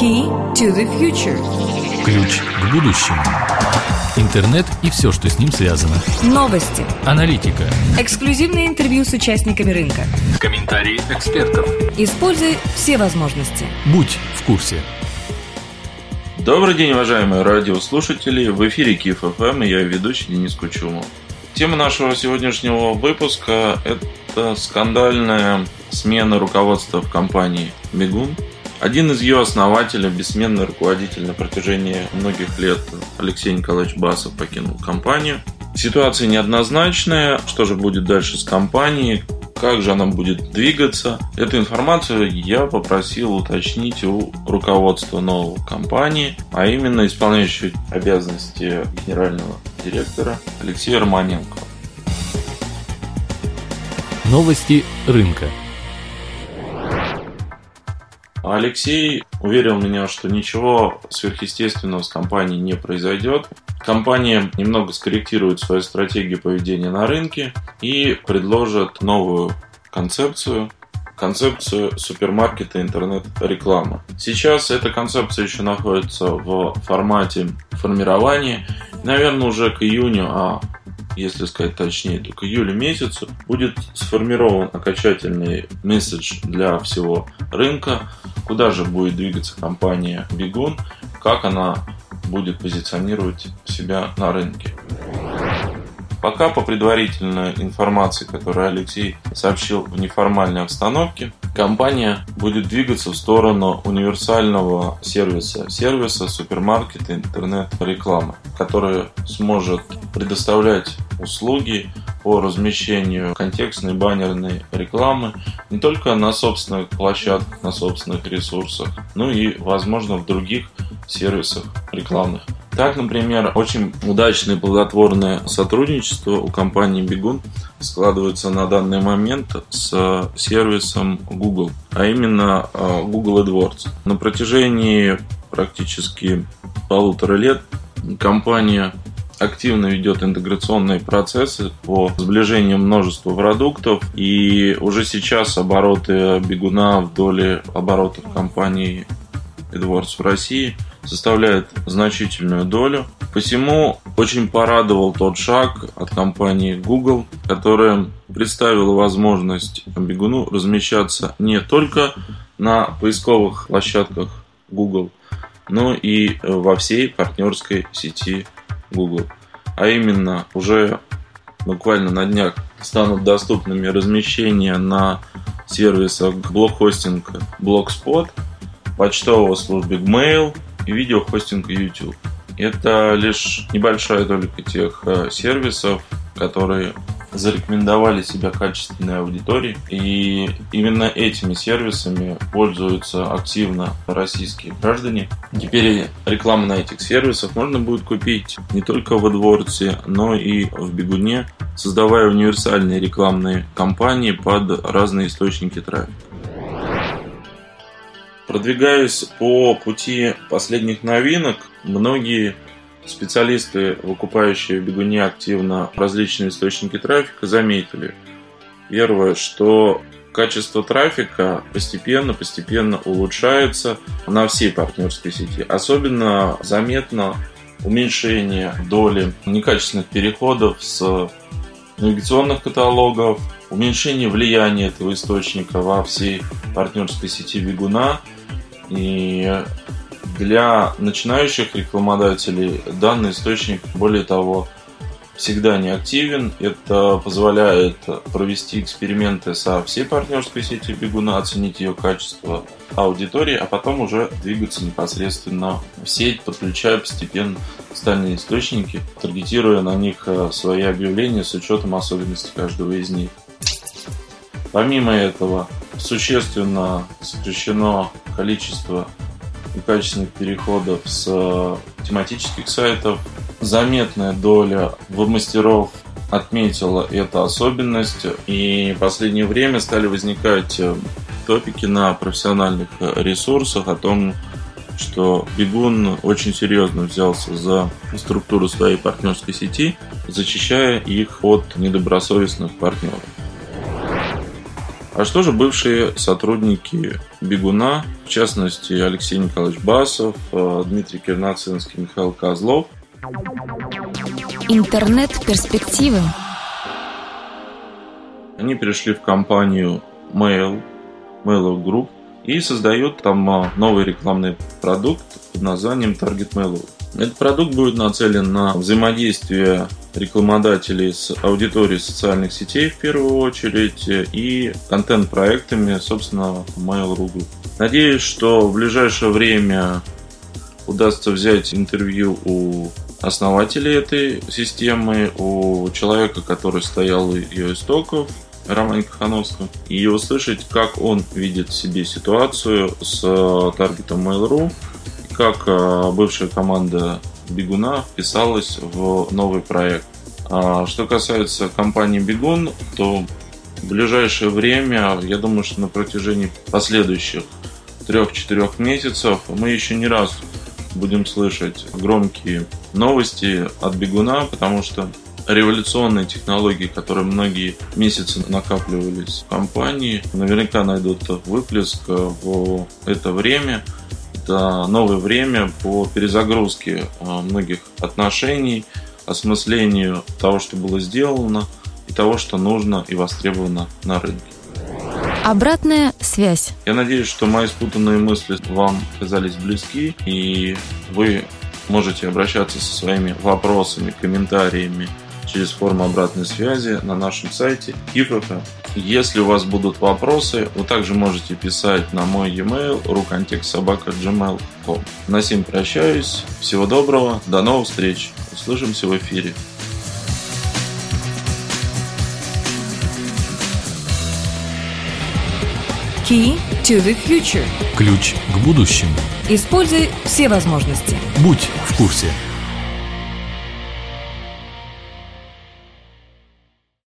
Key to the future. Ключ к будущему. Интернет и все, что с ним связано. Новости. Аналитика. Эксклюзивные интервью с участниками рынка. Комментарии экспертов. Используй все возможности. Будь в курсе. Добрый день, уважаемые радиослушатели. В эфире Киев ФМ и я ведущий Денис Кучумов. Тема нашего сегодняшнего выпуска – это скандальная смена руководства в компании «Бегун». Один из ее основателей, бессменный руководитель на протяжении многих лет Алексей Николаевич Басов покинул компанию. Ситуация неоднозначная. Что же будет дальше с компанией? Как же она будет двигаться? Эту информацию я попросил уточнить у руководства новой компании, а именно исполняющего обязанности генерального директора Алексея Романенко. Новости рынка. Алексей уверил меня, что ничего сверхъестественного с компанией не произойдет. Компания немного скорректирует свою стратегию поведения на рынке и предложит новую концепцию, концепцию супермаркета интернет-рекламы. Сейчас эта концепция еще находится в формате формирования. Наверное, уже к июню, а если сказать точнее, то к июлю месяцу будет сформирован окончательный месседж для всего рынка, куда же будет двигаться компания Бегун, как она будет позиционировать себя на рынке. Пока по предварительной информации, которую Алексей сообщил в неформальной обстановке, компания будет двигаться в сторону универсального сервиса, сервиса супермаркета интернет-рекламы, который сможет предоставлять услуги по размещению контекстной баннерной рекламы не только на собственных площадках, на собственных ресурсах, но и, возможно, в других сервисах рекламных. Так, например, очень удачное и плодотворное сотрудничество у компании Бегун складывается на данный момент с сервисом Google, а именно а, Google AdWords. На протяжении практически полутора лет компания активно ведет интеграционные процессы по сближению множества продуктов, и уже сейчас обороты бегуна в доле оборотов компании AdWords в России составляет значительную долю. Посему очень порадовал тот шаг от компании Google, которая представила возможность бегуну размещаться не только на поисковых площадках Google, но и во всей партнерской сети Google. А именно, уже буквально на днях станут доступными размещения на сервисах блокхостинга Blogspot, почтового службы Gmail и видеохостинга YouTube. Это лишь небольшая только тех э, сервисов, которые зарекомендовали себя качественной аудитории. И именно этими сервисами пользуются активно российские граждане. Теперь рекламу на этих сервисах можно будет купить не только в AdWords, но и в Бегуне, создавая универсальные рекламные кампании под разные источники трафика. Продвигаясь по пути последних новинок, многие специалисты, выкупающие в бегуне активно различные источники трафика, заметили. Первое, что качество трафика постепенно-постепенно улучшается на всей партнерской сети. Особенно заметно уменьшение доли некачественных переходов с навигационных каталогов, уменьшение влияния этого источника во всей партнерской сети бегуна и для начинающих рекламодателей данный источник, более того, всегда не активен. Это позволяет провести эксперименты со всей партнерской сетью бегуна, оценить ее качество аудитории, а потом уже двигаться непосредственно в сеть, подключая постепенно остальные источники, таргетируя на них э, свои объявления с учетом особенностей каждого из них. Помимо этого, существенно сокращено количество качественных переходов с э, тематических сайтов. Заметная доля веб-мастеров отметила эту особенность, и в последнее время стали возникать э, топики на профессиональных э, ресурсах о том, что Бегун очень серьезно взялся за структуру своей партнерской сети, зачищая их от недобросовестных партнеров. А что же бывшие сотрудники Бегуна, в частности Алексей Николаевич Басов, э, Дмитрий Кирнацинский, Михаил Козлов? Интернет-перспективы. Они перешли в компанию Mail, Mail Group, и создают там а, новый рекламный продукт под названием Target Mail. Этот продукт будет нацелен на взаимодействие рекламодателей с аудиторией социальных сетей в первую очередь и контент-проектами, собственно, Mail.ru Group. Надеюсь, что в ближайшее время удастся взять интервью у основателей этой системы, у человека, который стоял у ее истоков, Романе Кахановском, и услышать, как он видит в себе ситуацию с э, таргетом Mail.ru, как э, бывшая команда Бегуна вписалась в новый проект. А что касается компании Бегун, то в ближайшее время, я думаю, что на протяжении последующих трех-четырех месяцев мы еще не раз будем слышать громкие новости от бегуна, потому что революционные технологии, которые многие месяцы накапливались в компании, наверняка найдут выплеск в это время. Это новое время по перезагрузке а, многих отношений, осмыслению того, что было сделано, и того, что нужно и востребовано на рынке. Обратная связь. Я надеюсь, что мои спутанные мысли вам казались близки, и вы можете обращаться со своими вопросами, комментариями через форму обратной связи на нашем сайте ИФФ. Если у вас будут вопросы, вы также можете писать на мой e-mail rukonteksobaka.gmail.com. На сим прощаюсь. Всего доброго. До новых встреч. Услышимся в эфире. Key to the future. Ключ к будущему. Используй все возможности. Будь в курсе.